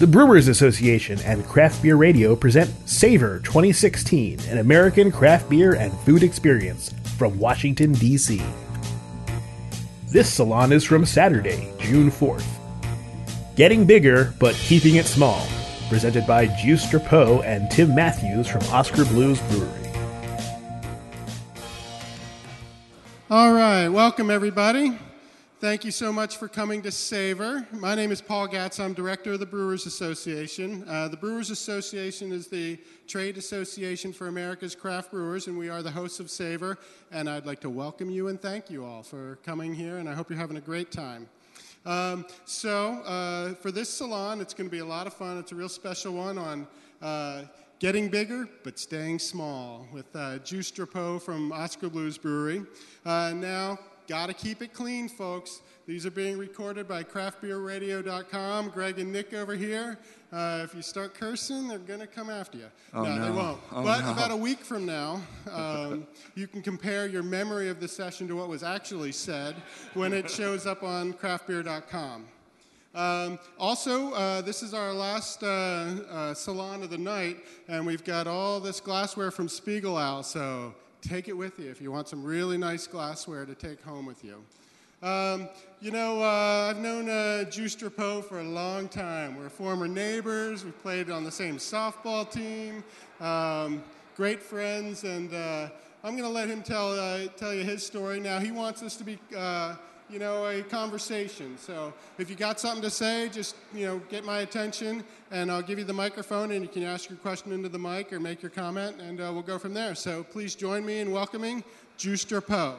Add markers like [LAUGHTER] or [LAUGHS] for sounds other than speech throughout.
The Brewers Association and Craft Beer Radio present Savor 2016, an American craft beer and food experience from Washington, D.C. This salon is from Saturday, June 4th. Getting Bigger, but Keeping It Small, presented by Juice Drapeau and Tim Matthews from Oskar Blues Brewery. All right, welcome everybody. Thank you so much for coming to Savor. My name is Paul Gatz. I'm director of the Brewers Association. Uh, the Brewers Association is the trade association for America's craft brewers, and we are the hosts of Savor. And I'd like to welcome you and thank you all for coming here, and I hope you're having a great time. Um, so, uh, for this salon, it's going to be a lot of fun. It's a real special one on uh, getting bigger but staying small with uh, Juice Drapeau from Oskar Blues Brewery. Uh, now, Got to keep it clean, folks. These are being recorded by craftbeerradio.com. Greg and Nick over here. Uh, if you start cursing, they're going to come after you. Oh, no, no, they won't. Oh, but no. about a week from now, um, [LAUGHS] you can compare your memory of the session to what was actually said when it [LAUGHS] shows up on craftbeer.com. Um, also, uh, this is our last uh, uh, salon of the night, and we've got all this glassware from Spiegelau, so take it with you if you want some really nice glassware to take home with you. Um, you know, uh, I've known uh, Juice for a long time. We're former neighbors. We played on the same softball team. Um, great friends, and uh, I'm going to let him tell uh, tell you his story. Now he wants us to be, uh, you know, a conversation. So if you got something to say, just you know, get my attention, and I'll give you the microphone, and you can ask your question into the mic or make your comment, and uh, we'll go from there. So please join me in welcoming Juice Drapeau.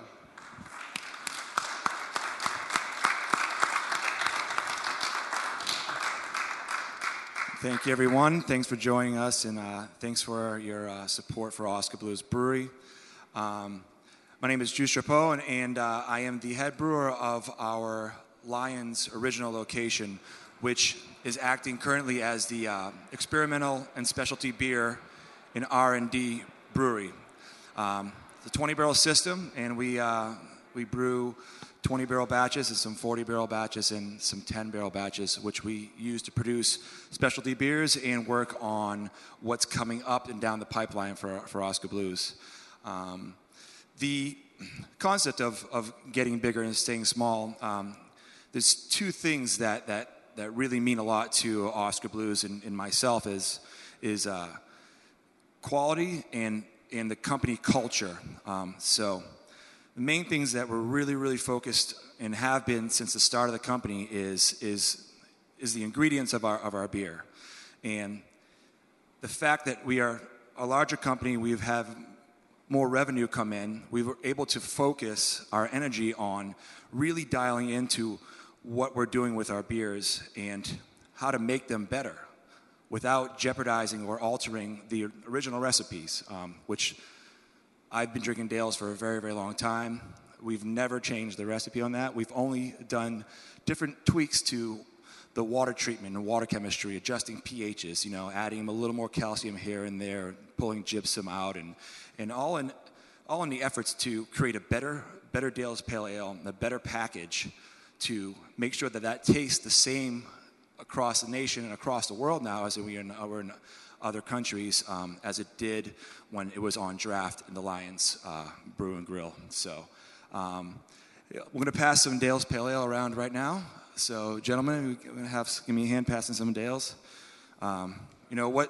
Thank you, everyone. Thanks for joining us, and uh, thanks for your uh, support for Oskar Blues Brewery. Um, my name is Juice Drapeau, and, and uh, I am the head brewer of our Lyons original location, which is acting currently as the uh, experimental and specialty beer and R&D brewery. Um, it's a 20-barrel system, and we uh, we brew 20 barrel batches and some 40 barrel batches and some 10 barrel batches, which we use to produce specialty beers and work on what's coming up and down the pipeline for, for Oskar Blues. Um, the concept of, of getting bigger and staying small, um, there's two things that, that, that really mean a lot to Oskar Blues and, and myself is, is uh, quality and, and the company culture. Um, so the main things that we're really, really focused and have been since the start of the company is, is, is the ingredients of our, of our beer. And the fact that we are a larger company, we have more revenue come in, we were able to focus our energy on really dialing into what we're doing with our beers and how to make them better without jeopardizing or altering the original recipes, um, which I've been drinking Dales for a very, very long time. We've never changed the recipe on that. We've only done different tweaks to the water treatment and water chemistry, adjusting pHs, you know, adding a little more calcium here and there, pulling gypsum out, and, and all, in, all in the efforts to create a better, better Dales Pale Ale, a better package to make sure that that tastes the same across the nation and across the world now as we are in, we're in other countries um, as it did when it was on draft in the Lyons uh, Brew and Grill. So um, we're going to pass some Dale's Pale Ale around right now. So gentlemen, we're to have give me a hand passing some Dales. Um, you know what?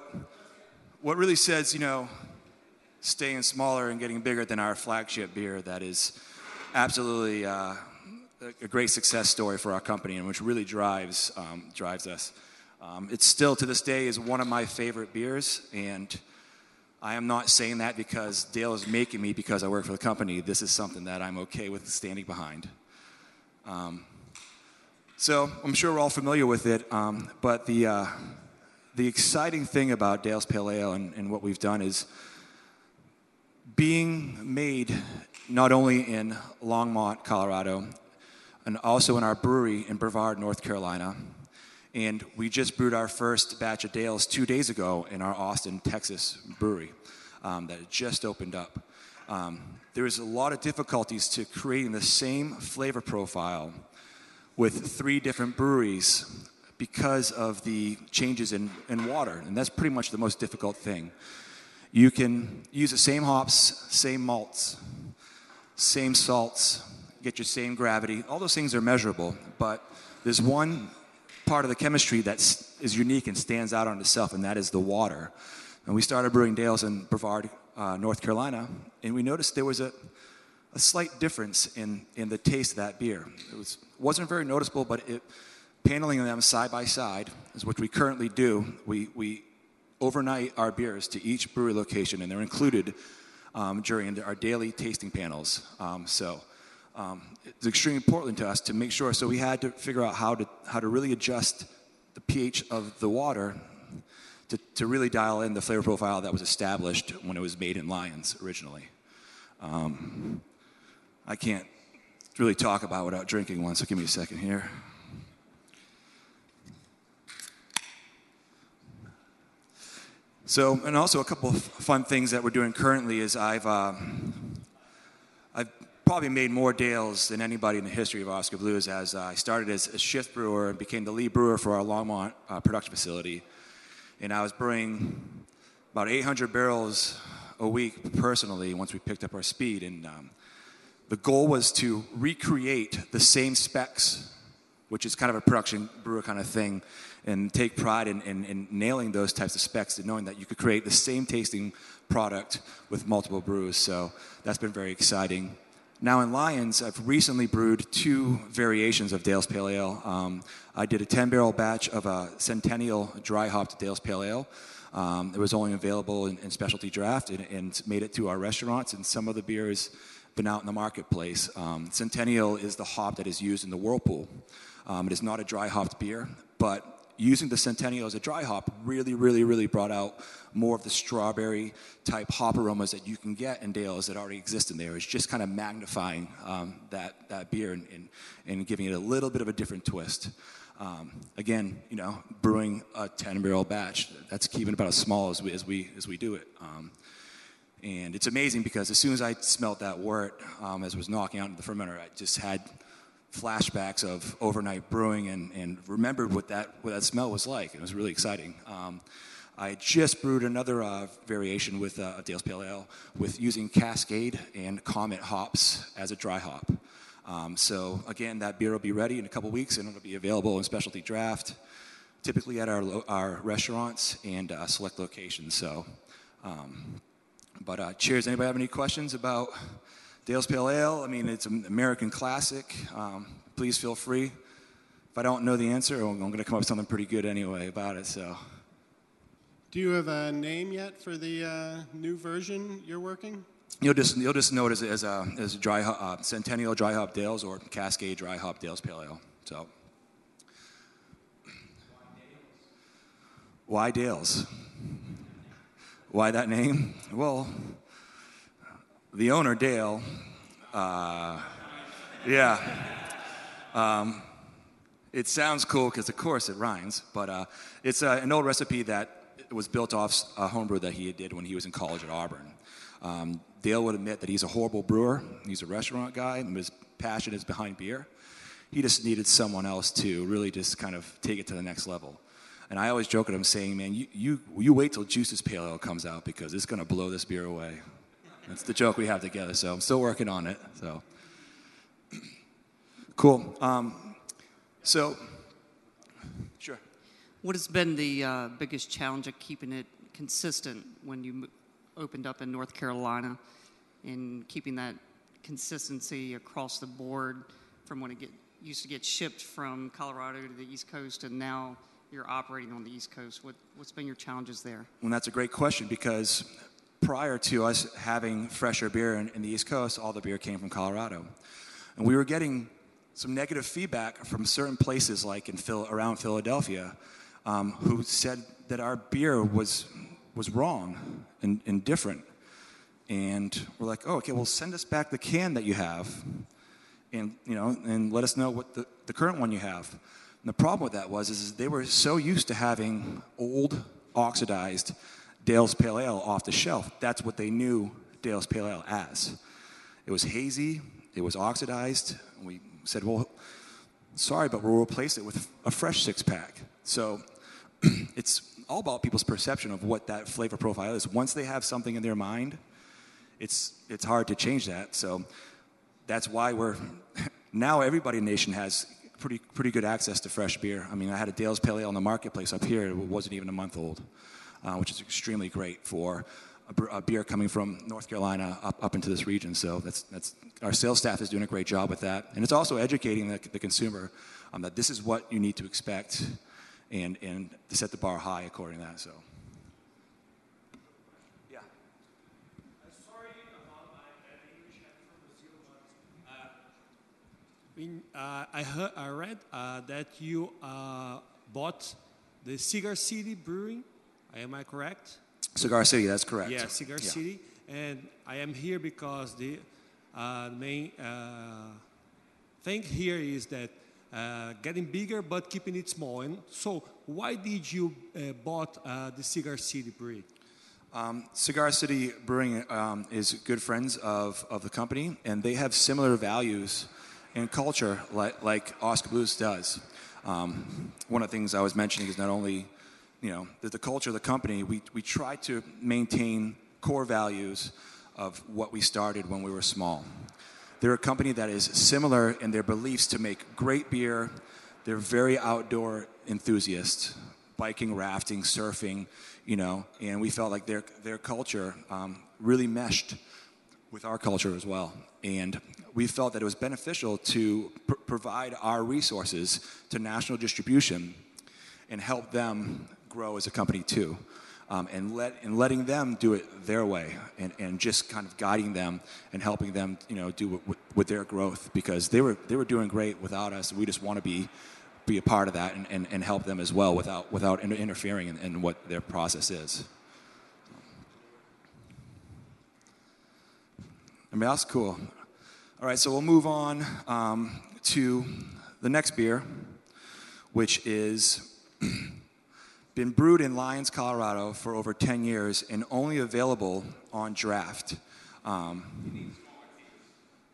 What really says you know staying smaller and getting bigger than our flagship beer that is absolutely uh, a great success story for our company and which really drives um, drives us. Um, it still to this day is one of my favorite beers, and I am not saying that because Dale is making me because I work for the company. This is something that I'm okay with standing behind. Um, so I'm sure we're all familiar with it, um, but the, uh, the exciting thing about Dale's Pale Ale and, and what we've done is being made not only in Longmont, Colorado, and also in our brewery in Brevard, North Carolina. And we just brewed our first batch of Dales two days ago in our Austin, Texas brewery um, that just opened up. Um, there is a lot of difficulties to creating the same flavor profile with three different breweries because of the changes in, in water, and that's pretty much the most difficult thing. You can use the same hops, same malts, same salts, get your same gravity. All those things are measurable, but there's one part of the chemistry that is unique and stands out on itself, and that is the water. And we started brewing Dales in Brevard, uh, North Carolina, and we noticed there was a, a slight difference in, in the taste of that beer. It was, wasn't very noticeable, but it, paneling them side by side is what we currently do. We, we overnight our beers to each brewery location, and they're included um, during our daily tasting panels. Um, so um, it's extremely important to us to make sure. So we had to figure out how to how to really adjust the pH of the water to, to really dial in the flavor profile that was established when it was made in Lyons originally. Um, I can't really talk about without drinking one, so give me a second here. So, and also a couple of fun things that we're doing currently is I've, uh, I've probably made more Dales than anybody in the history of Oskar Blues as uh, I started as a shift brewer and became the lead brewer for our Longmont uh, production facility. And I was brewing about 800 barrels a week personally once we picked up our speed. And um, the goal was to recreate the same specs, which is kind of a production brewer kind of thing, and take pride in, in, in, nailing those types of specs and knowing that you could create the same tasting product with multiple brews. So that's been very exciting. Now in Lyons, I've recently brewed two variations of Dale's Pale Ale. Um, I did a 10 barrel batch of a Centennial dry hopped Dale's Pale Ale. Um, it was only available in, in specialty draft and, and, made it to our restaurants, and some of the beers been out in the marketplace. Um, Centennial is the hop that is used in the Whirlpool. Um, it is not a dry hopped beer, but using the Centennial as a dry hop really, really, really brought out more of the strawberry type hop aromas that you can get in Dales that already exist in there. It's just kind of magnifying um, that, that beer and, and, and, giving it a little bit of a different twist. Um, again, you know, brewing a 10 barrel batch, that's keeping about as small as we, as we, as we do it. Um, and it's amazing because as soon as I smelled that wort um, as was knocking out into the fermenter, I just had flashbacks of overnight brewing and, and remembered what that, what that smell was like. It was really exciting. Um, I just brewed another uh, variation with uh, Dale's Pale Ale with using Cascade and Comet hops as a dry hop. Um, so again, that beer will be ready in a couple weeks and it'll be available in specialty draft, typically at our, lo- our restaurants and uh, select locations. So, um, but uh, cheers. Anybody have any questions about Dale's Pale Ale, I mean, it's an American classic. Um, please feel free. If I don't know the answer, I'm going to come up with something pretty good anyway about it. So. Do you have a name yet for the uh, new version you're working? You'll just you'll just know it as, as a as a dry uh, Centennial Dry Hop Dales or Cascade Dry Hop Dales Pale Ale. So. Why Dales? Why that name? Well, the owner, Dale, uh, yeah. Um, it sounds cool because, of course, it rhymes, but uh, it's uh, an old recipe that was built off a homebrew that he did when he was in college at Auburn. Um, Dale would admit that he's a horrible brewer. He's a restaurant guy, and his passion is behind beer. He just needed someone else to really just kind of take it to the next level. And I always joke at him saying, man, you, you, you wait till Juice's Pale Ale comes out because it's going to blow this beer away. That's the joke we have together. So I'm still working on it. So [CLEARS THROAT] cool. Um, so sure. What has been the uh, biggest challenge of keeping it consistent when you opened up in North Carolina, and keeping that consistency across the board from when it get, used to get shipped from Colorado to the East Coast, and now you're operating on the East Coast? What, what's been your challenges there? Well, that's a great question because prior to us having fresher beer in, in, the East Coast, all the beer came from Colorado. And we were getting some negative feedback from certain places, like in Phil, around Philadelphia, um, who said that our beer was, was wrong and, and different. And we're like, oh, okay, well, send us back the can that you have and, you know, and let us know what the, the current one you have. And the problem with that was is they were so used to having old, oxidized Dale's Pale Ale off the shelf. That's what they knew Dale's Pale Ale as. It was hazy, it was oxidized. We said, well, sorry, but we'll replace it with a fresh six pack. So [CLEARS THROAT] it's all about people's perception of what that flavor profile is. Once they have something in their mind, it's it's hard to change that. So that's why we're [LAUGHS] now everybody in the nation has pretty pretty good access to fresh beer. I mean, I had a Dale's Pale Ale in the marketplace up here. It wasn't even a month old, uh, which is extremely great for a, beer coming from North Carolina up, up into this region. So that's that's our sales staff is doing a great job with that, and it's also educating the, the consumer um, that this is what you need to expect, and and to set the bar high according to that. So. In, uh, I, heard, I read uh, that you uh, bought the Cigar City Brewing. Am I correct? Cigar City, that's correct. Yeah, Cigar yeah. City. And I am here because the uh, main uh, thing here is that uh, getting bigger but keeping it small. And so, why did you bought the Cigar City Brewing? Um, Cigar City Brewing um, is good friends of, of the company, and they have similar values and culture like, like Oskar Blues does. Um, one of the things I was mentioning is not only, you know, the, the culture of the company, we, we try to maintain core values of what we started when we were small. They're a company that is similar in their beliefs to make great beer. They're very outdoor enthusiasts, biking, rafting, surfing, you know, and we felt like their, their culture um, really meshed with our culture as well. And we felt that it was beneficial to pr- provide our resources to national distribution and help them grow as a company too. Um, and, let, and letting them do it their way and, and just kind of guiding them and helping them you know, do with, with their growth because they were, they were doing great without us. We just want to be, be a part of that and, and, and help them as well without, without interfering in, in what their process is. I mean, that's cool. All right, so we'll move on um, to the next beer, which is [CLEARS THROAT] been brewed in Lyons, Colorado for over 10 years and only available on draft. Um,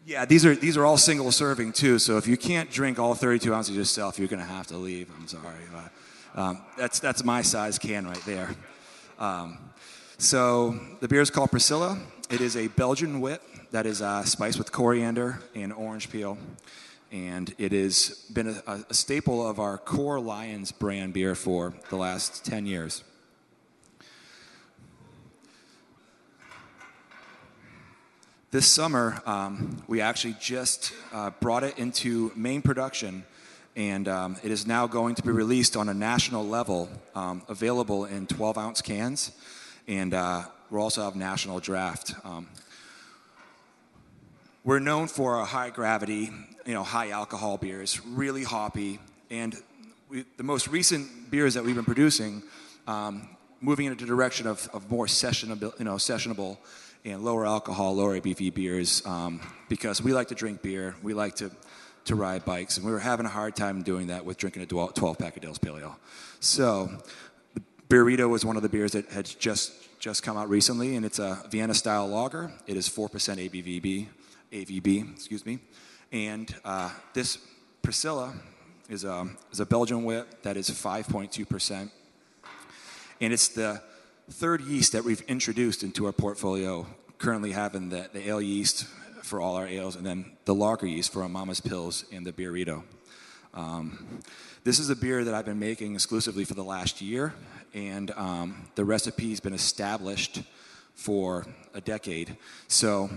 yeah, these are these are all single serving too. So if you can't drink all 32 ounces yourself, you're to have to leave. I'm sorry. But, um, that's that's my size can right there. Um, so the beer is called Priscilla. It is a Belgian wit that is uh, spiced with coriander and orange peel. And it has been a, a staple of our core Lyons brand beer for the last 10 years. This summer, um, we actually just uh, brought it into main production, and um, it is now going to be released on a national level, um, available in 12 ounce cans, and uh, we'll also have national draft. We're known for our high gravity, you know, high alcohol beers, really hoppy, and we, the most recent beers that we've been producing, um, moving into the direction of, of more sessionable, you know, sessionable and lower alcohol, lower ABV beers, um, because we like to drink beer, we like to to ride bikes, and we were having a hard time doing that with drinking a 12 pack of Dale's Pale Ale. So, the Beerito was one of the beers that had just just come out recently, and it's a Vienna style lager. It is 4% ABV, AVB, excuse me. And uh, this Priscilla is a, is a Belgian wit that is 5.2%. And it's the third yeast that we've introduced into our portfolio, currently having the, the ale yeast for all our ales, and then the lager yeast for our Mama's Pils and the Beerito. Um, this is a beer that I've been making exclusively for the last year, and um, the recipe's been established for a decade. So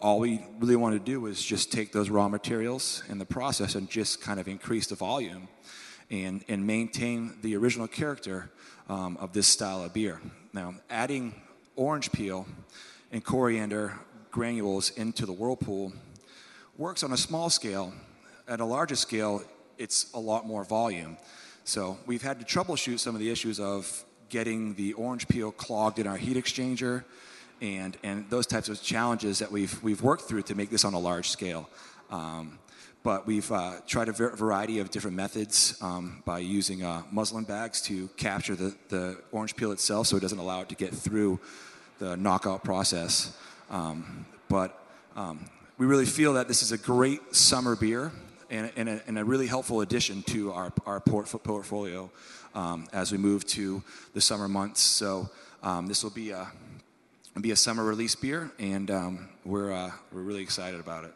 all we really want to do is just take those raw materials in the process and just kind of increase the volume and, and maintain the original character um, of this style of beer. Now, adding orange peel and coriander granules into the whirlpool works on a small scale. At a larger scale, it's a lot more volume. So we've had to troubleshoot some of the issues of getting the orange peel clogged in our heat exchanger and, and those types of challenges that we've, we've worked through to make this on a large scale. Um, but we've uh, tried a variety of different methods um, by using uh, muslin bags to capture the, the orange peel itself so it doesn't allow it to get through the knockout process. Um, but um, we really feel that this is a great summer beer and, and, a, and a really helpful addition to our, our portfolio um, as we move to the summer months. So um, this will be a, be a summer release beer, and um, we're, uh, we're really excited about it.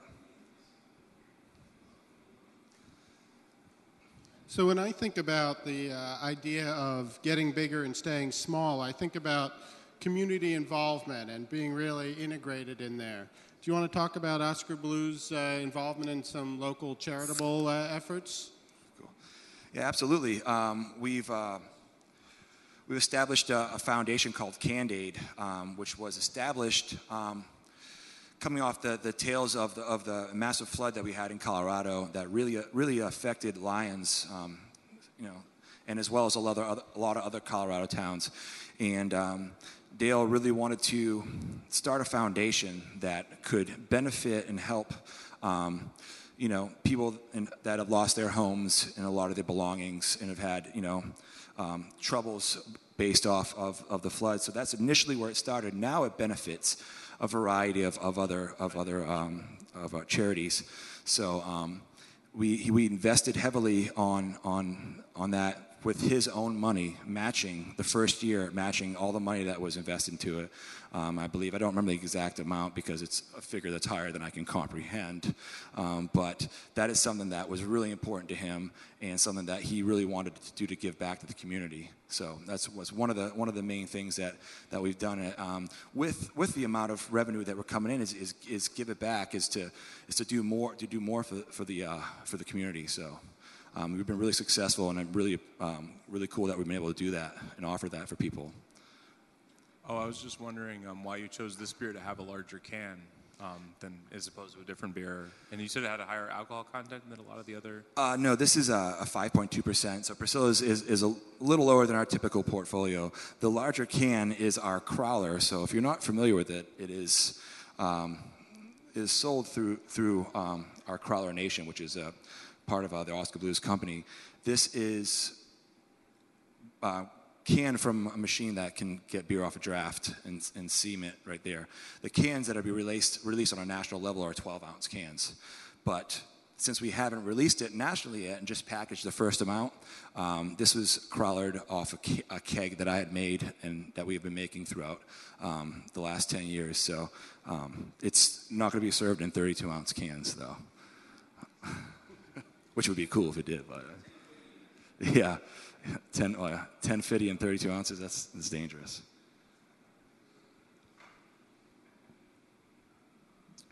So when I think about the uh, idea of getting bigger and staying small, I think about community involvement and being really integrated in there. Do you want to talk about Oskar Blues' uh, involvement in some local charitable uh, efforts? Cool. Yeah, absolutely. Um, we've we've established a, a, foundation called CAN'd Aid, um, which was established um, coming off the, the tails of the, of the massive flood that we had in Colorado that really really affected Lyons, um, you know, and as well as a lot of other, a lot of other Colorado towns, and um, Dale really wanted to start a foundation that could benefit and help, um, you know, people in, that have lost their homes and a lot of their belongings and have had, you know, um, troubles based off of, of the flood. So that's initially where it started. Now it benefits a variety of, of other of other um, of uh, charities. So um, we we invested heavily on on on that with his own money, matching the first year, matching all the money that was invested into it. Um, I believe, I don't remember the exact amount because it's a figure that's higher than I can comprehend. Um, but that is something that was really important to him and something that he really wanted to do to give back to the community. So that's was one of the one of the main things that, that we've done um, with with the amount of revenue that we're coming in is, is, is give it back is to is to do more to do more for, for the uh, for the community. So. Um, we've been really successful, and I'm really, um, really cool that we've been able to do that and offer that for people. Oh, I was just wondering um, why you chose this beer to have a larger can um, than as opposed to a different beer. And you said it had a higher alcohol content than a lot of the other. Uh, no, this is a, a 5.2%. So Priscilla's is, is a little lower than our typical portfolio. The larger can is our crowler. So if you're not familiar with it, it is um, is sold through through um, our Crowler Nation, which is a part of uh, the Oskar Blues company. This is uh, can from a machine that can get beer off a draft and, and seam it right there. The cans that are be released, released on a national level are 12 ounce cans. But since we haven't released it nationally yet and just packaged the first amount, um, this was crowlered off a, ke- a, keg that I had made and that we've been making throughout um, the last 10 years. So um, it's not going to be served in 32 ounce cans, though which would be cool if it did, but uh, [LAUGHS] yeah, 10, uh, 10 50 and 32 ounces, that's, that's dangerous.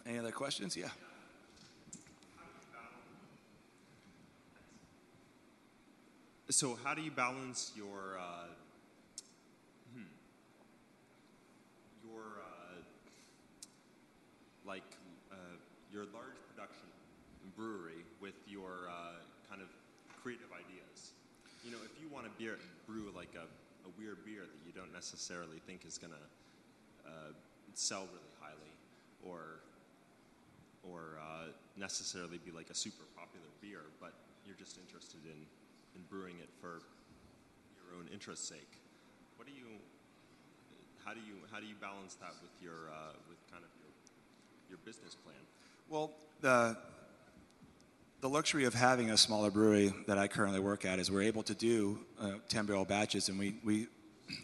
Any other questions? Yeah. So, how do you balance your uh, hmm, your uh, like uh, your large production brewery with your uh, kind of creative ideas. You know, if you want to beer, brew like a, a weird beer that you don't necessarily think is going to uh, sell really highly or or uh, necessarily be like a super popular beer, but you're just interested in, in brewing it for your own interest's sake. What do you, how do you, how do you balance that with your, uh, with kind of your, your business plan? Well, the the luxury of having a smaller brewery that I currently work at is we're able to do uh, 10 barrel batches, and we, we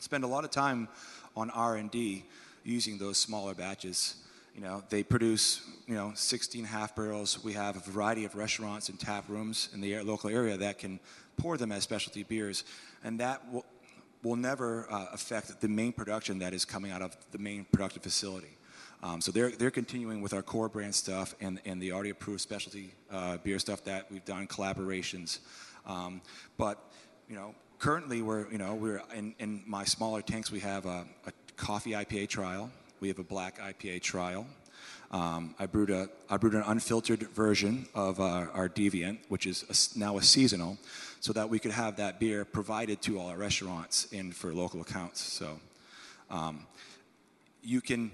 spend a lot of time on R&D using those smaller batches. You know, they produce, you know, 16 half barrels. We have a variety of restaurants and tap rooms in the local area that can pour them as specialty beers, and that will, will never uh, affect the main production that is coming out of the main productive facility. Um, so they're, they're continuing with our core brand stuff and, and the already approved specialty uh, beer stuff that we've done collaborations. Um, but, you know, currently we're, you know, we're in, in my smaller tanks, we have a, a coffee IPA trial. We have a black IPA trial. Um, I, brewed a, I brewed an unfiltered version of uh, our Deviant, which is a, now a seasonal, so that we could have that beer provided to all our restaurants and for local accounts. So um, you can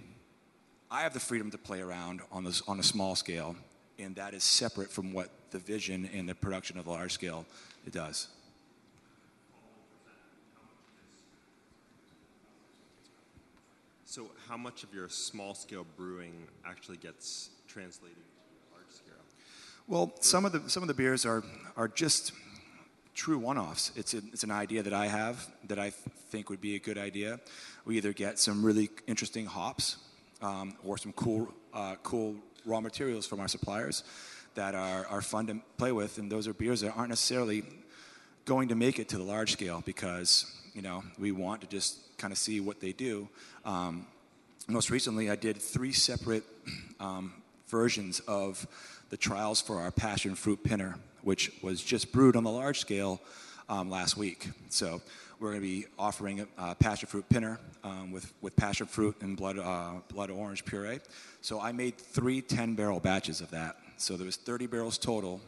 I have the freedom to play around on, this, on a small scale, and that is separate from what the vision and the production of a large scale it does. So, how much of your small scale brewing actually gets translated to large scale? Well, some of the some of the beers are are just true one-offs. It's a, it's an idea that I have that I think would be a good idea. We either get some really interesting hops um, or some cool uh, cool raw materials from our suppliers that are, are fun to play with, and those are beers that aren't necessarily going to make it to the large scale because you know we want to just kind of see what they do. Um, most recently, I did three separate um, versions of the trials for our passion fruit pinner, which was just brewed on the large scale um, last week. So we're going to be offering a uh, passion fruit pinner um, with, with passion fruit and blood, uh, blood orange puree. So I made three 10 barrel batches of that. So there was 30 barrels total,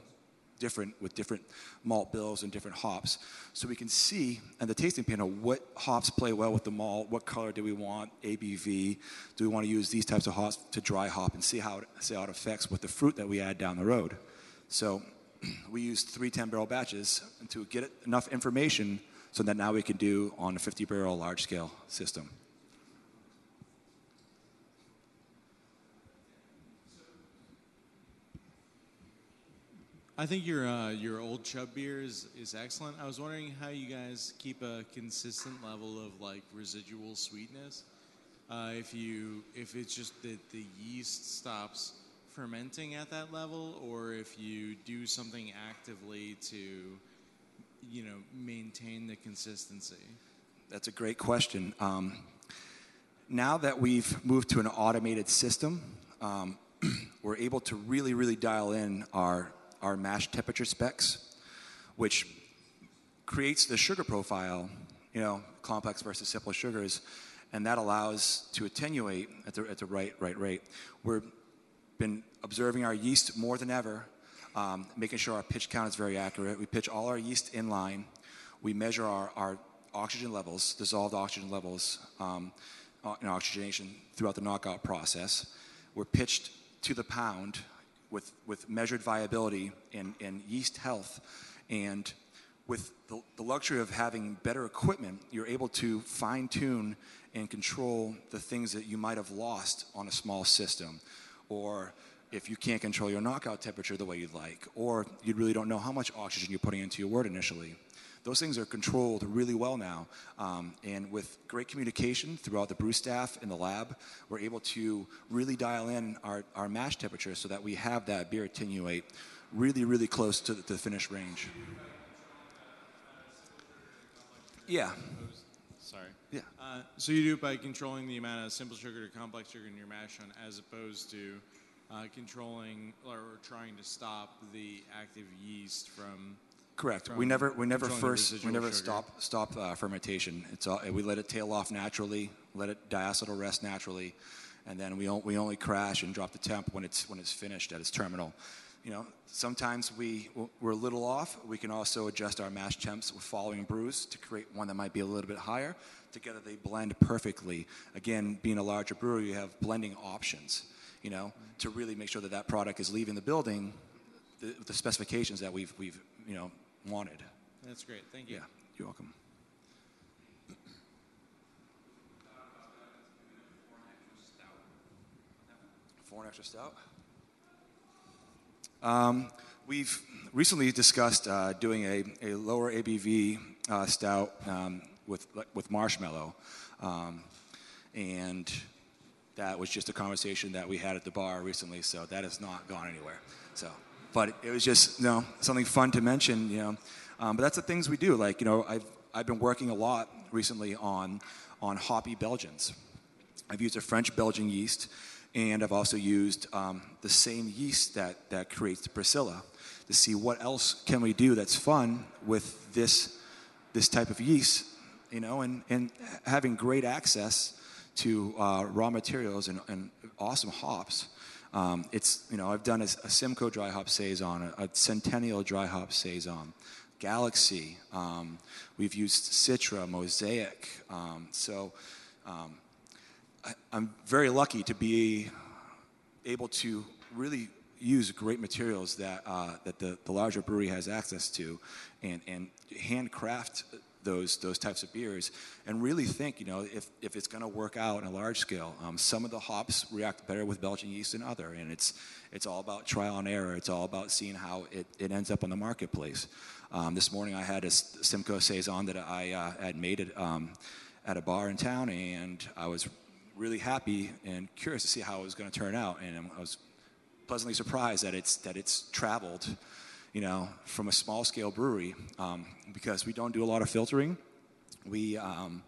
different with different malt bills and different hops. So we can see in the tasting panel what hops play well with the malt, what color do we want, ABV, do we want to use these types of hops to dry hop and see how it, see how it affects with the fruit that we add down the road. So [CLEARS THROAT] we used three 10 barrel batches to get enough information so that now we can do on a 50 barrel large scale system. I think your uh, your old chub beer is, is excellent. I was wondering how you guys keep a consistent level of like residual sweetness. Uh, if you if it's just that the yeast stops fermenting at that level, or if you do something actively to you know maintain the consistency. That's a great question. Um, now that we've moved to an automated system, um, [CLEARS THROAT] we're able to really, really dial in our our mash temperature specs, which creates the sugar profile, you know, complex versus simple sugars, and that allows to attenuate at the, at the right, right rate. We've been observing our yeast more than ever, um, making sure our pitch count is very accurate. We pitch all our yeast in line. We measure our, our oxygen levels, dissolved oxygen levels um, in oxygenation throughout the knockout process. We're pitched to the pound with, with measured viability and, and yeast health. And with the, the luxury of having better equipment, you're able to fine tune and control the things that you might have lost on a small system. Or if you can't control your knockout temperature the way you'd like, or you really don't know how much oxygen you're putting into your wort initially those things are controlled really well now. Um, and with great communication throughout the brew staff in the lab, we're able to really dial in our, our mash temperature so that we have that beer attenuate really, really close to the, to the finish range. Yeah. Sorry. Yeah. Uh, so you do it by controlling the amount of simple sugar to complex sugar in your mash on, as opposed to uh, controlling or trying to stop the active yeast from Correct. We never, we never first, we never stop, stop uh, fermentation. It's all, we let it tail off naturally, let it diacetyl rest naturally, and then we, we only crash and drop the temp when it's, when it's finished at its terminal. You know, sometimes we, we're a little off. We can also adjust our mash temps with following brews to create one that might be a little bit higher. Together they blend perfectly. Again, being a larger brewer, you have blending options, you know, to really make sure that that product is leaving the building the, the specifications that we've, we've, you know, wanted. That's great. Thank you. Yeah, you're welcome. For an extra stout. Um, we've recently discussed uh, doing a, a lower ABV uh, stout um, with, with marshmallow. Um, and that was just a conversation that we had at the bar recently, so that has not gone anywhere. So but it was just you know something fun to mention. You know, um, but that's the things we do. Like you know, I've I've been working a lot recently on on hoppy Belgians. I've used a French Belgian yeast, and I've also used um, the same yeast that that creates Priscilla to see what else can we do that's fun with this this type of yeast. You know, and and having great access to uh, raw materials and, and awesome hops um, it's, you know, I've done a, a Simcoe dry hop saison, a, a, Centennial dry hop saison, Galaxy. Um, we've used Citra, Mosaic. Um, so um, I, I'm very lucky to be able to really use great materials that, uh, that the, the larger brewery has access to and, and handcraft those those types of beers and really think, you know, if, if it's going to work out on a large scale. Um, some of the hops react better with Belgian yeast than other, and it's it's all about trial and error. It's all about seeing how it, it ends up on the marketplace. Um, this morning I had a Simcoe saison that I uh, had made it um, at a bar in town, and I was really happy and curious to see how it was going to turn out, and I was pleasantly surprised that it's that it's traveled you know, from a small scale brewery um, because we don't do a lot of filtering. We um,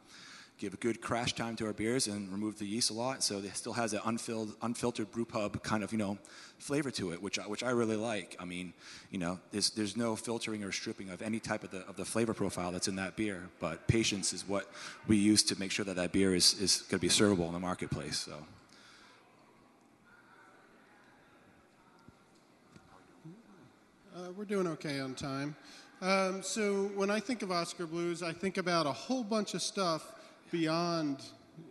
give a good crash time to our beers and remove the yeast a lot, so it still has an unfilled, unfiltered brew pub kind of you know flavor to it, which I, which I really like. I mean, you know, there's there's no filtering or stripping of any type of the of the flavor profile that's in that beer, but patience is what we use to make sure that that beer is is going to be servable in the marketplace. So. Uh, we're doing okay on time. Um, so when I think of Oskar Blues, I think about a whole bunch of stuff beyond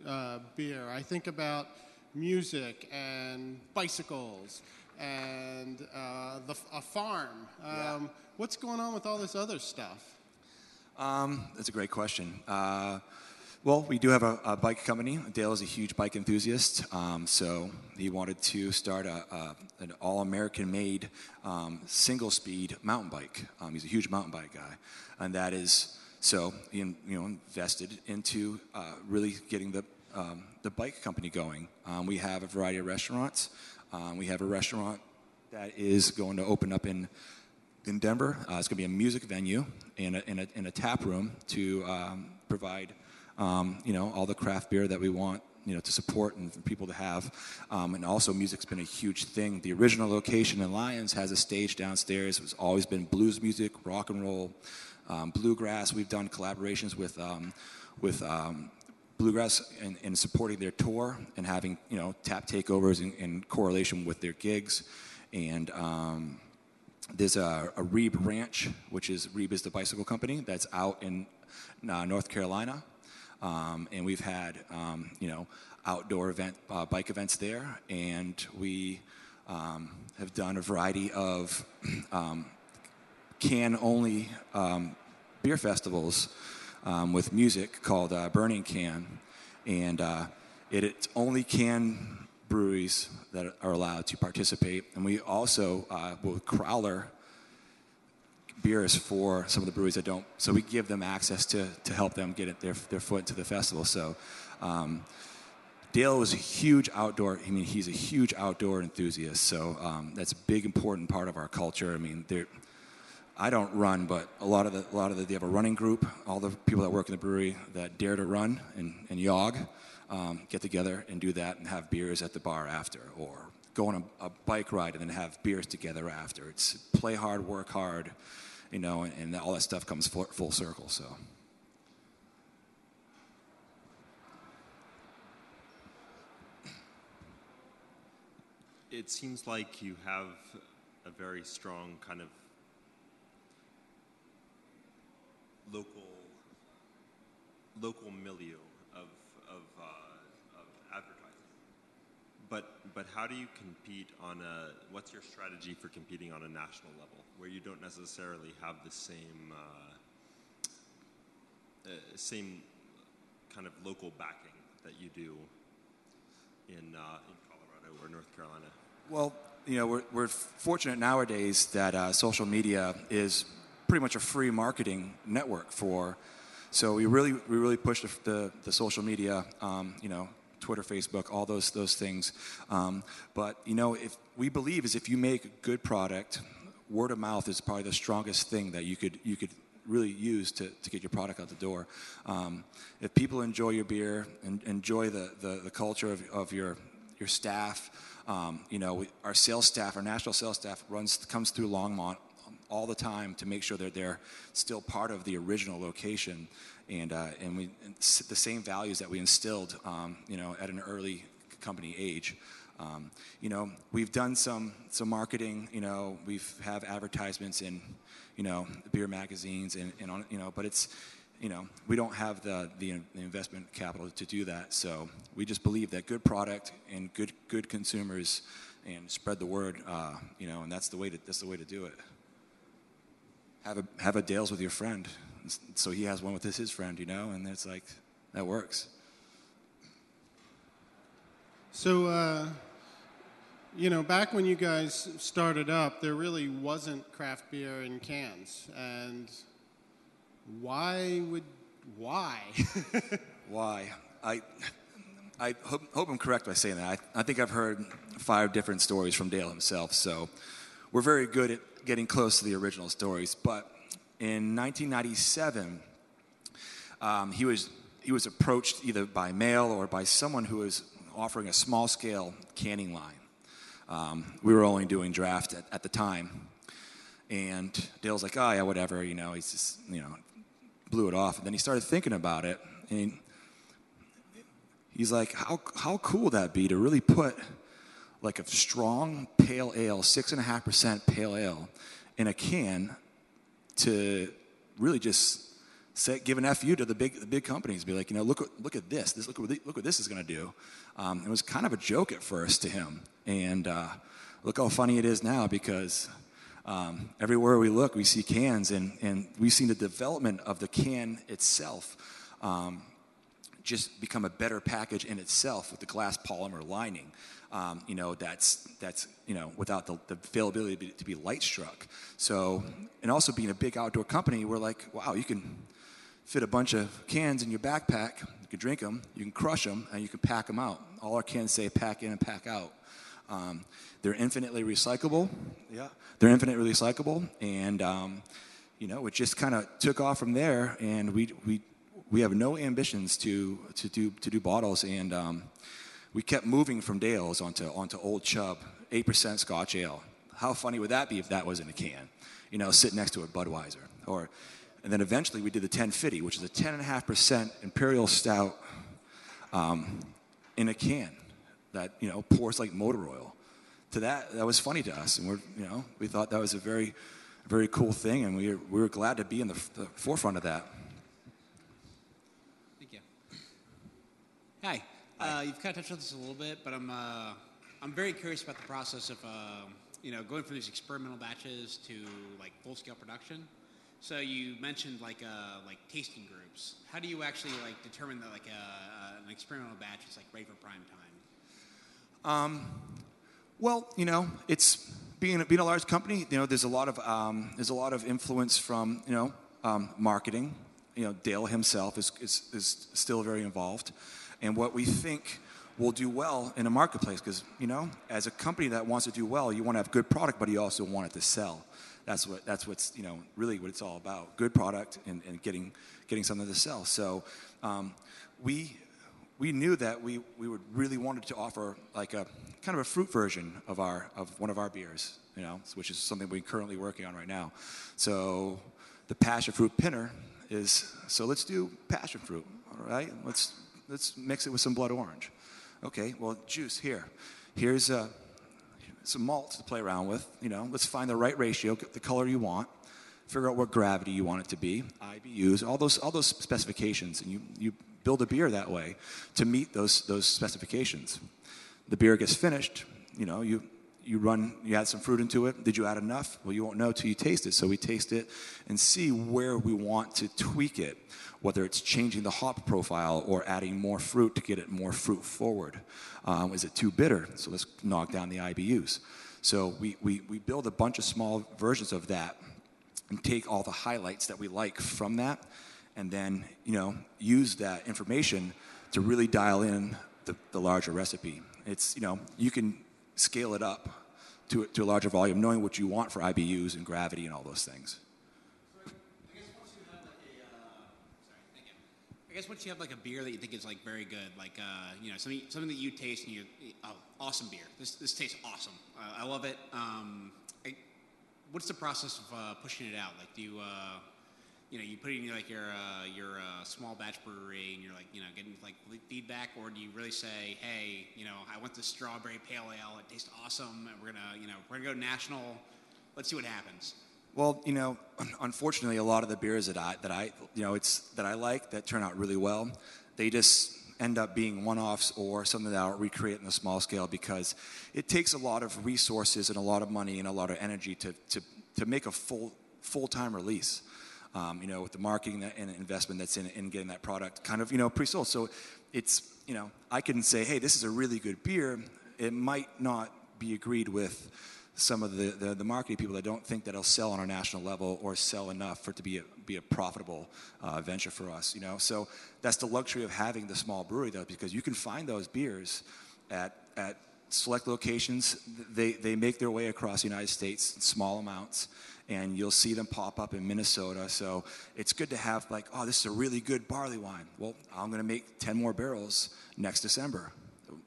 uh, beer. I think about music and bicycles and uh, the, a farm. Um, yeah. What's going on with all this other stuff? Um, that's a great question. Well, we do have a, a, bike company. Dale is a huge bike enthusiast, um, so he wanted to start a, a an all-American made um, single-speed mountain bike. Um, he's a huge mountain bike guy, and that is so he you know invested into uh, really getting the um, the bike company going. Um, we have a variety of restaurants. Um, we have a restaurant that is going to open up in in Denver. Uh, it's going to be a music venue and a, and a, and a tap room to provide um, you know, all the craft beer that we want you know, to support and for people to have. Um, and also, music's been a huge thing. The original location in Lyons has a stage downstairs. It's always been blues music, rock and roll, um, bluegrass. We've done collaborations with um, with um, bluegrass and, and, supporting their tour and having you know tap takeovers in, in correlation with their gigs. And um, there's a, a Reeb Ranch, which is Reeb is the bicycle company that's out in uh, North Carolina. Um, and we've had, um, you know, outdoor event, uh, bike events there, and we um, have done a variety of [CLEARS THROAT] um, can-only um, beer festivals with music called uh, Burning Can, and uh, it, it's only can breweries that are allowed to participate, and we also uh, Crowler beers for some of the breweries that don't. So we give them access to, to help them get it, their, their foot into the festival. So um, Dale was a huge outdoor. I mean, he's a huge outdoor enthusiast. So um, that's a big, important part of our culture. I mean, I don't run, but a lot of the, a lot of the, they have a running group. All the people that work in the brewery that dare to run and, and jog um, get together and do that and have beers at the bar after, or go on a, a bike ride and then have beers together after. It's play hard, work hard you know, and, and all that stuff comes full, full circle. So. It seems like you have a very strong kind of local local milieu of, of, uh, of advertising. But but how do you compete on a what's your strategy for competing on a national level? where you don't necessarily have the same uh, uh, same kind of local backing that you do in uh, in Colorado or North Carolina. Well, you know, we're, we're fortunate nowadays that uh, social media is pretty much a free marketing network for. So we really we really push the, the, the social media, um, you know, Twitter, Facebook, all those those things. Um, but you know, if we believe is if you make a good product word of mouth is probably the strongest thing that you could you could really use to, to get your product out the door. Um, if people enjoy your beer and enjoy the, the, the culture of, of your your staff, um, you know, we, our sales staff, our national sales staff runs comes through Longmont all the time to make sure that they're still part of the original location, and uh, and we and the same values that we instilled, um, you know, at an early company age. Um, you know, we've done some some marketing. You know, we've have advertisements in, you know, beer magazines and, and on, you know, but it's, you know, we don't have the, the investment capital to do that. So we just believe that good product and good good consumers and spread the word. Uh, you know, and that's the way to that's the way to do it. Have a have a Dales with your friend. So he has one with his, his friend, you know, and it's like, that works. So, uh, you know, back when you guys started up, there really wasn't craft beer in cans. And why would, why? [LAUGHS] Why? I, I hope, hope I'm correct by saying that. I, I think I've heard five different stories from Dale himself, so we're very good at getting close to the original stories. But in 1997, um, he, was, he was approached either by mail or by someone who was offering a small scale canning line. Um, we were only doing draft at, at the time. And Dale's like, oh, yeah, whatever, you know, he's just, you know, blew it off. And then he started thinking about it. And he's like, how, how cool would that be to really put like a strong pale ale, 6.5% pale ale, in a can to really just say, give an FU to the big, the big companies. Be like, you know, look, look at this. this look, what, look what this is going to do. Um, it was kind of a joke at first to him. And uh, look how funny it is now because um, everywhere we look, we see cans, and, and we've seen the development of the can itself. Um, just become a better package in itself with the glass polymer lining. Um, you know, that's, that's, you know, without the, the availability to be, to be light struck. So, and also being a big outdoor company, we're like, wow, you can fit a bunch of cans in your backpack, you can drink them, you can crush them, and you can pack them out. All our cans say pack in and pack out. Um, they're infinitely recyclable. Yeah. They're infinitely recyclable, and um, you know, it just kind of took off from there, and we we we have no ambitions to to do to do bottles, and um, we kept moving from Dales onto onto Old Chub, eight percent Scotch ale. How funny would that be if that was in a can? You know, sit next to a Budweiser, or and then eventually we did the 1050, which is a 10.5% imperial stout um, in a can that you know pours like motor oil. To that, that was funny to us, and we're you know we thought that was a very very cool thing, and we were, we were glad to be in the, the forefront of that. Thank you. Hi. Uh, you've kind of touched on this a little bit, but I'm uh, I'm very curious about the process of uh, you know going from these experimental batches to like full scale production. So you mentioned like uh, like tasting groups. How do you actually like determine that like a, uh, an experimental batch is like ready for prime time? Um, well, you know, it's being being a large company. You know, there's a lot of um, there's a lot of influence from you know um, marketing. You know, Dale himself is, is is still very involved, and what we think will do well in a marketplace because you know, as a company that wants to do well, you want to have good product, but you also want it to sell. That's what that's what's you know really what it's all about. Good product and, and getting getting something to sell. So um, we we knew that we, we would really wanted to offer like a kind of a fruit version of our of one of our beers, you know, which is something we're currently working on right now. So the passion fruit pinner is so let's do passion fruit, all right? Let's let's mix it with some blood orange. Okay, well juice here. Here's uh, some malt to play around with. You know, let's find the right ratio, get the color you want, figure out what gravity you want it to be, IBUs, all those all those specifications, and you you build a beer that way to meet those, those specifications. The beer gets finished, you know, you, you run, you add some fruit into it. Did you add enough? Well, you won't know till you taste it. So we taste it and see where we want to tweak it, whether it's changing the hop profile or adding more fruit to get it more fruit forward. Um, is it too bitter? So let's knock down the IBUs. So we, we, we build a bunch of small versions of that and take all the highlights that we like from that and then you know use that information to really dial in the, the larger recipe. It's you know you can scale it up to, to a larger volume, knowing what you want for IBUs and gravity and all those things. I guess once you have like a beer that you think is like very good, like uh, you know something something that you taste and you oh awesome beer. This this tastes awesome. Uh, I love it. Um, I, what's the process of uh, pushing it out? Like do you uh, you know, you put it in like your uh, your uh, small batch brewery, and you're like, you know, getting like feedback, or do you really say, hey, you know, I want the strawberry pale ale, it tastes awesome, and we're gonna, you know, we're gonna go national. Let's see what happens. Well, you know, [CLEARS THROAT] unfortunately, a lot of the beers that I that I you know it's that I like that turn out really well, they just end up being one-offs or something that I'll recreate in a small scale because it takes a lot of resources and a lot of money and a lot of energy to to to make a full full-time release. Um, you know, with the marketing and investment that's in, in getting that product kind of, you know, pre-sold. So it's, you know, I can say, hey, this is a really good beer. It might not be agreed with some of the, the, the, marketing people that don't think that it'll sell on a national level or sell enough for it to be a, be a profitable uh, venture for us, you know. So that's the luxury of having the small brewery, though, because you can find those beers at, at select locations. They, they make their way across the United States in small amounts, and you'll see them pop up in Minnesota. So it's good to have, like, oh, this is a really good barley wine. Well, I'm going to make 10 more barrels next December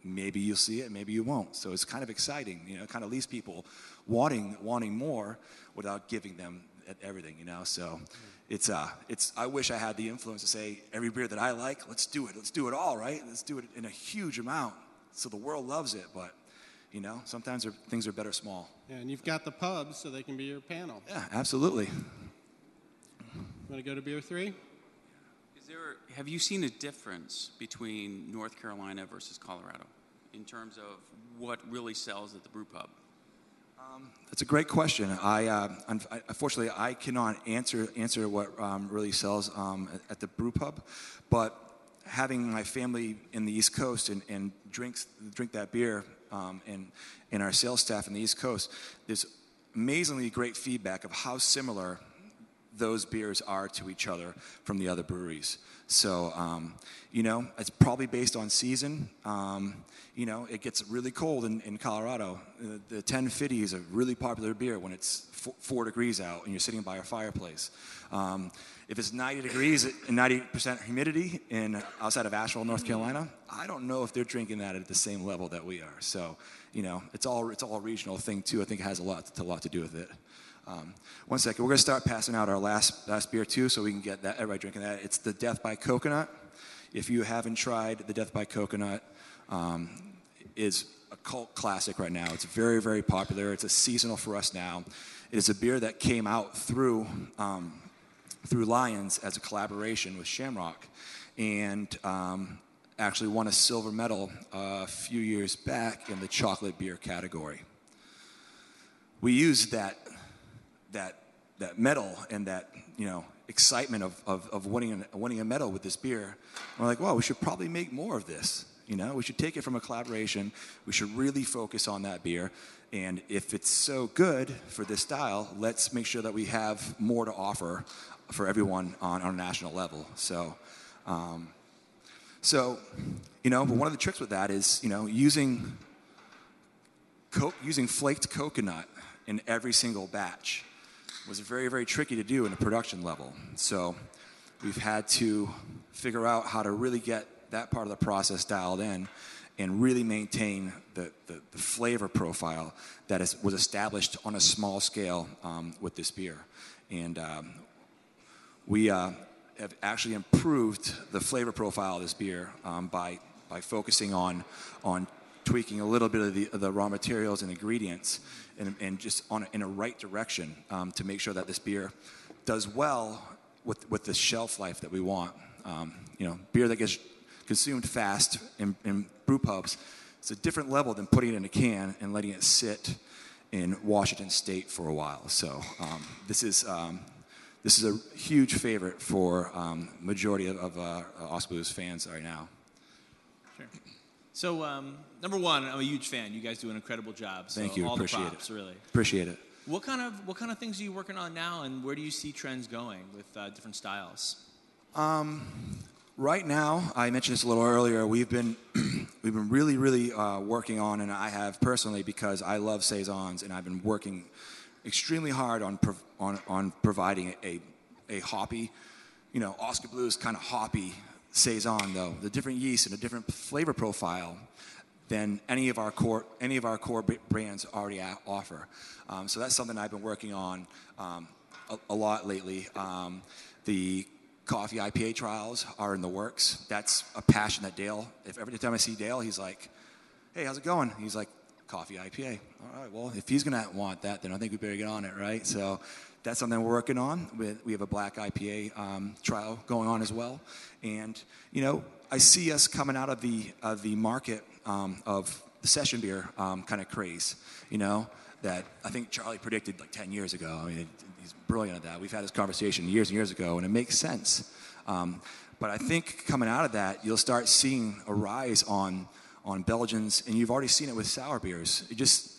maybe you'll see it, maybe you won't. So it's kind of exciting, you know, kind of leaves people wanting wanting more without giving them everything, you know. So it's uh it's I wish I had the influence to say every beer that I like, let's do it. Let's do it all, right? Let's do it in a huge amount so the world loves it, but you know, sometimes things are better small. Yeah, and you've got the pubs so they can be your panel. Yeah, absolutely. Want to go to beer 3? Is there, have you seen a difference between North Carolina versus Colorado in terms of what really sells at the brew pub? Um, that's a great question. I, uh, unfortunately, I cannot answer answer what um, really sells um, at, at, the brew pub, but having my family in the East Coast and, and drinks drink that beer um, and our sales staff in the East Coast, there's amazingly great feedback of how similar those beers are to each other from the other breweries. So, um, you know, it's probably based on season. Um, you know, it gets really cold in, in Colorado. The, the 1050 is a really popular beer when it's f- four degrees out and you're sitting by a fireplace. Um, if it's 90 degrees and 90% humidity in outside of Asheville, North Carolina, I don't know if they're drinking that at the same level that we are. So, you know, it's all it's all regional thing too. I think it has a lot to, a lot to do with it. Um, one second, we're to start passing out our last, last beer too, so we can get that everybody drinking that. It's the Death by Coconut. If you haven't tried the Death by Coconut, um, is a cult classic right now. It's very, very popular. It's a seasonal for us now. It is a beer that came out through um, through Lyons as a collaboration with Shamrock, and um, actually won a silver medal a few years back in the chocolate beer category. We used that that that medal and that you know excitement of, of, of winning, winning a medal with this beer. And we're like, wow, we should probably make more of this. You know, we should take it from a collaboration. We should really focus on that beer. And if it's so good for this style, let's make sure that we have more to offer for everyone on, on a national level. So, um, so, you know, but one of the tricks with that is, you know, using co- using flaked coconut in every single batch was very, very tricky to do in a production level. So we've had to figure out how to really get that part of the process dialed in and really maintain the, the, the flavor profile that is, was established on a small scale um, with this beer. And um, we uh, have actually improved the flavor profile of this beer um, by, by focusing on, on tweaking a little bit of the, of the raw materials and ingredients and, and just on in a right direction um, to make sure that this beer does well with, with the shelf life that we want. Um, you know, beer that gets consumed fast in, in brew pubs, it's a different level than putting it in a can and letting it sit in Washington State for a while. So um, this is um, this is a huge favorite for um, majority of, of uh, Oskar Blues fans right now. Sure. So, um, number one, I'm a huge fan. You guys do an incredible job. So Thank you. All Appreciate the props, it. Really. Appreciate it. What kind of what kind of things are you working on now, and where do you see trends going with uh, different styles? Um, right now, I mentioned this a little earlier. We've been [CLEARS THROAT] we've been really, really uh, working on, and I have personally because I love saisons, and I've been working extremely hard on prov- on on providing a a hoppy, you know, Oskar Blues kind of hoppy saison though, the different yeast and a different flavor profile than any of our core any of our core brands already offer. Um, so that's something I've been working on um, a, a, lot lately. Um, the coffee IPA trials are in the works. That's a passion that Dale. If every time I see Dale, he's like, "Hey, how's it going?" He's like, "Coffee IPA." All right. Well, if he's gonna want that, then I think we better get on it, right? So that's something we're working on. We have a black IPA um, trial going on as well, and you know, I see us coming out of the of the market um, of the session beer um, kind of craze. You know, that I think Charlie predicted like 10 years ago. I mean, he's brilliant at that. We've had this conversation years and years ago, and it makes sense. Um, but I think coming out of that, you'll start seeing a rise on on Belgians, and you've already seen it with sour beers. It just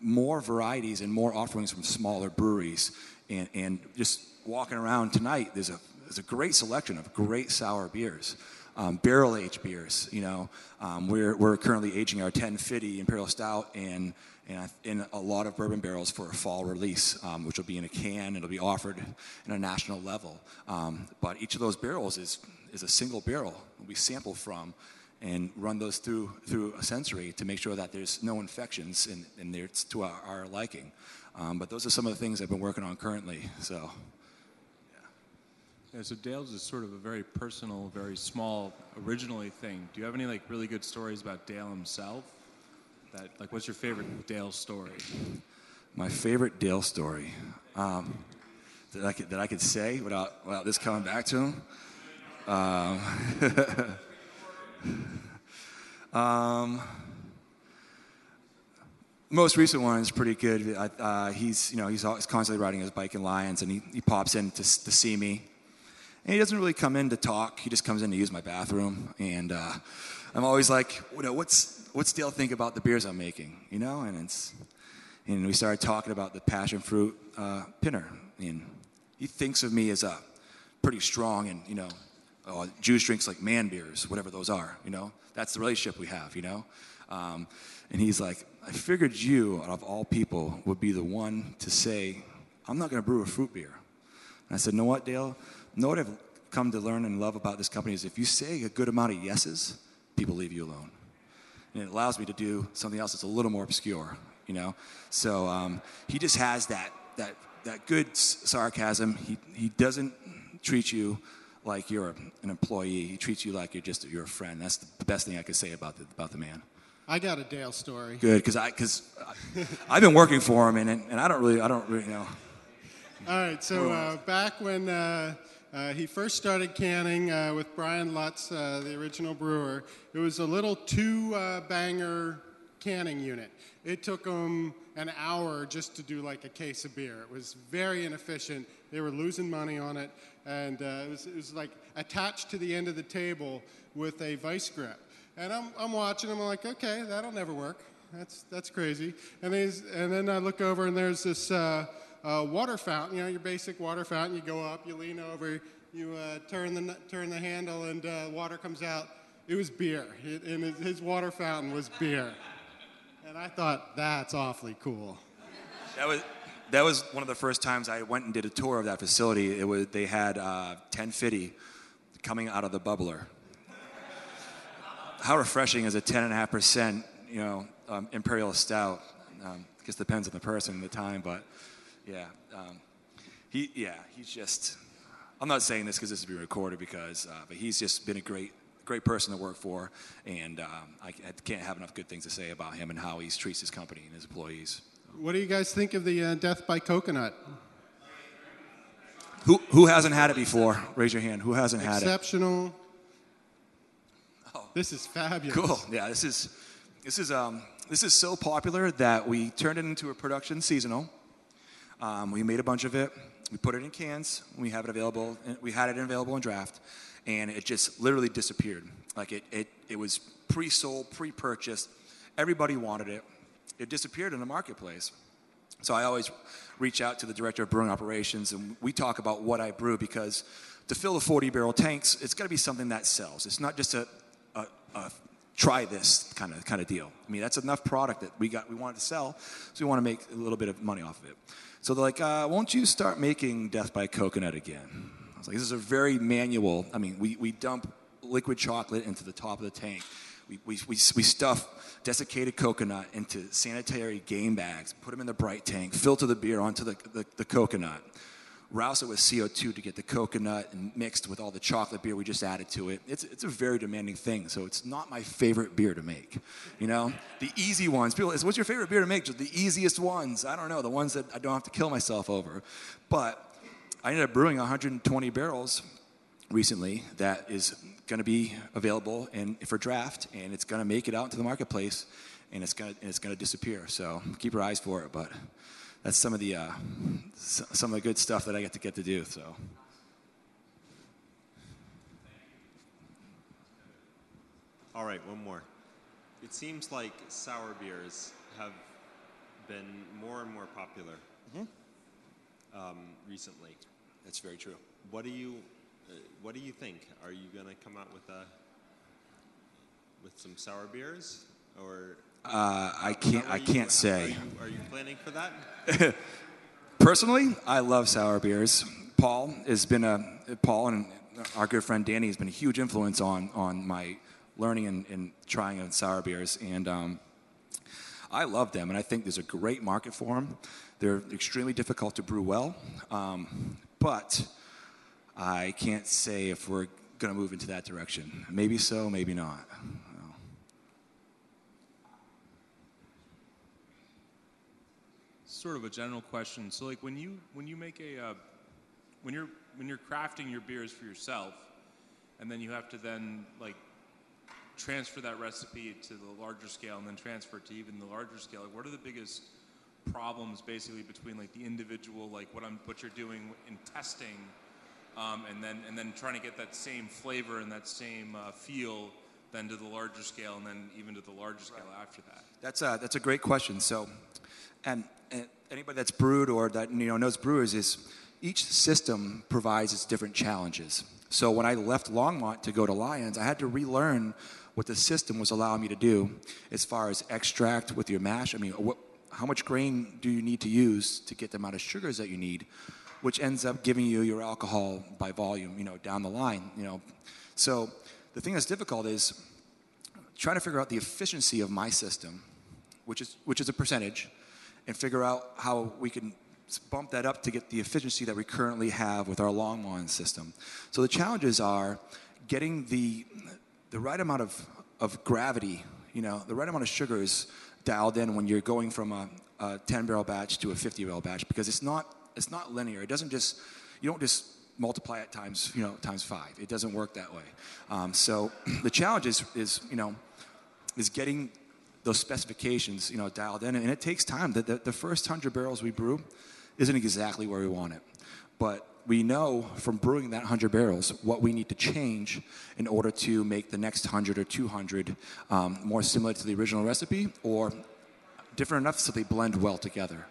more varieties and more offerings from smaller breweries, and, and just walking around tonight, there's a there's a great selection of great sour beers. Um, barrel aged beers, you know, um, we're, we're currently aging our 1050 Imperial Stout and and in a lot of bourbon barrels for a fall release, um, which will be in a can. It'll be offered in a national level. Um, but each of those barrels is, is a single barrel we sample from and run those through, through a sensory to make sure that there's no infections and, and it's to our, our liking. Um, but those are some of the things I've been working on currently. So, Yeah, so Dale's is sort of a very personal, very small, originally thing. Do you have any like really good stories about Dale himself? That like, what's your favorite Dale story? my favorite Dale story um, that, I could, that I could say without, without this coming back to him. Um, [LAUGHS] um, most recent one is pretty good. Uh, he's, you know, he's constantly riding his bike in Lyons, and he, he pops in to, to see me. And he doesn't really come in to talk. He just comes in to use my bathroom. And uh, I'm always like, you know, what's, what's Dale think about the beers I'm making? You know, and it's, and we started talking about the passion fruit uh, pinner. And he thinks of me as a pretty strong and, you know, uh, juice drinks like man beers, whatever those are, you know? That's the relationship we have, you know? Um, and he's like, I figured you, out of all people, would be the one to say, I'm not going to brew a fruit beer. And I said, know what, Dale? Know what I've come to learn and love about this company is if you say a good amount of yeses, people leave you alone. And it allows me to do something else that's a little more obscure, you know? So um, he just has that, that, that good s- sarcasm. He, he doesn't treat you like you're an employee. He treats you like you're just you're a friend. That's the best thing I could say about the, about the man. I got a Dale story. Good, because I because I've been working for him, and, and I don't really I don't really you know. All right, so uh, back when uh, uh, he first started canning uh, with Brian Lutz, uh, the original brewer, it was a little two uh, banger canning unit. It took them an hour just to do like a case of beer. It was very inefficient. They were losing money on it, and it was, it was like attached to the end of the table with a vice grip. And I'm, I'm watching them, I'm like, okay, that'll never work. That's, that's crazy. And, and then I look over and there's this uh, water fountain, you know, your basic water fountain. You go up, you lean over, you uh, turn, the, turn the handle, and uh, water comes out. It was beer. It, and his, his water fountain was beer. And I thought, that's awfully cool. That was that was one of the first times I went and did a tour of that facility. It was they had uh, 1050 coming out of the bubbler. How refreshing is a 10.5%, you know, um, imperial stout? Um, I guess depends on the person and the time, but yeah, um, he yeah he's just. I'm not saying this because this is being recorded because, uh, but he's just been a great great person to work for, and um, I, I can't have enough good things to say about him and how he treats his company and his employees. What do you guys think of the uh, death by coconut? Who, who hasn't had it before? Raise your hand. Who hasn't had it? Exceptional. Oh. This is fabulous. Cool. Yeah, this is this is um, this is so popular that we turned it into a production seasonal. Um, we made a bunch of it. We put it in cans. We have it available. We had it available in draft, and it just literally disappeared. Like it it it was pre-sold, pre-purchased. Everybody wanted it. It disappeared in the marketplace. So I always reach out to the director of brewing operations, and we talk about what I brew because to fill the 40 barrel tanks, it's got to be something that sells. It's not just a, a, a try this kind of kind of deal. I mean, that's enough product that we got we wanted to sell, so we want to make a little bit of money off of it. So they're like, uh, "Won't you start making Death by Coconut again?" I was like, "This is a very manual. I mean, we we dump liquid chocolate into the top of the tank." We, we, we, we stuff desiccated coconut into sanitary game bags, put them in the bright tank, filter the beer onto the, the, the coconut, rouse it with CO2 to get the coconut and mixed with all the chocolate beer we just added to it. It's, it's a very demanding thing, so it's not my favorite beer to make. You know, the easy ones. People, what's your favorite beer to make? The easiest ones. I don't know, the ones that I don't have to kill myself over. But I ended up brewing 120 barrels recently that is going to be available and for draft, and it's going to make it out into the marketplace. and it's gonna and it's gonna disappear. So keep your eyes for it. But that's some of the uh, some of the good stuff that I get to get to do. So. All right, one more. It seems like sour beers have been more and more popular um, recently. That's very true. What do you uh, What do you think? Are you going to come out with a with some sour beers, or Uh, I can't. I can't Are say. you, are you planning for that? [LAUGHS] Personally, I love sour beers. Paul has been a Paul and our good friend Danny has been a huge influence on on my learning and, and trying of sour beers, and um, I love them. And I think there's a great market for them. They're extremely difficult to brew well, um, but I can't say if we're going to move into that direction. Maybe so, maybe not. Sort of a general question. So, like, when you when you make a uh, when you're when you're crafting your beers for yourself, and then you have to then like transfer that recipe to the larger scale, and then transfer it to even the larger scale. Like, what are the biggest problems, basically, between like the individual, like what I'm what you're doing in testing, um, and then and then trying to get that same flavor and that same uh, feel then to the larger scale, and then even to the larger scale after that. That's a, that's a great question. So, and, and anybody that's brewed or that you know knows brewers is each system provides its different challenges. So when I left Longmont to go to Lyons, I had to relearn what the system was allowing me to do as far as extract with your mash. I mean, what, how much grain do you need to use to get the amount of sugars that you need, which ends up giving you your alcohol by volume, you know, down the line, you know. So the thing that's difficult is trying to figure out the efficiency of my system, which is which is a percentage, and figure out how we can bump that up to get the efficiency that we currently have with our Longmont system. So the challenges are getting the the right amount of, of gravity, you know, the right amount of sugars dialed in when you're going from a, a 10 barrel batch to a 50 barrel batch because it's not it's not linear. It doesn't just you don't just multiply it times you know times five. It doesn't work that way. Um, so [CLEARS THROAT] the challenge is is you know is getting those specifications, you know, dialed in, and it takes time. The, the, the first hundred barrels we brew isn't exactly where we want it, but we know from brewing that hundred barrels what we need to change in order to make the next hundred or two hundred um, more similar to the original recipe, or different enough so they blend well together.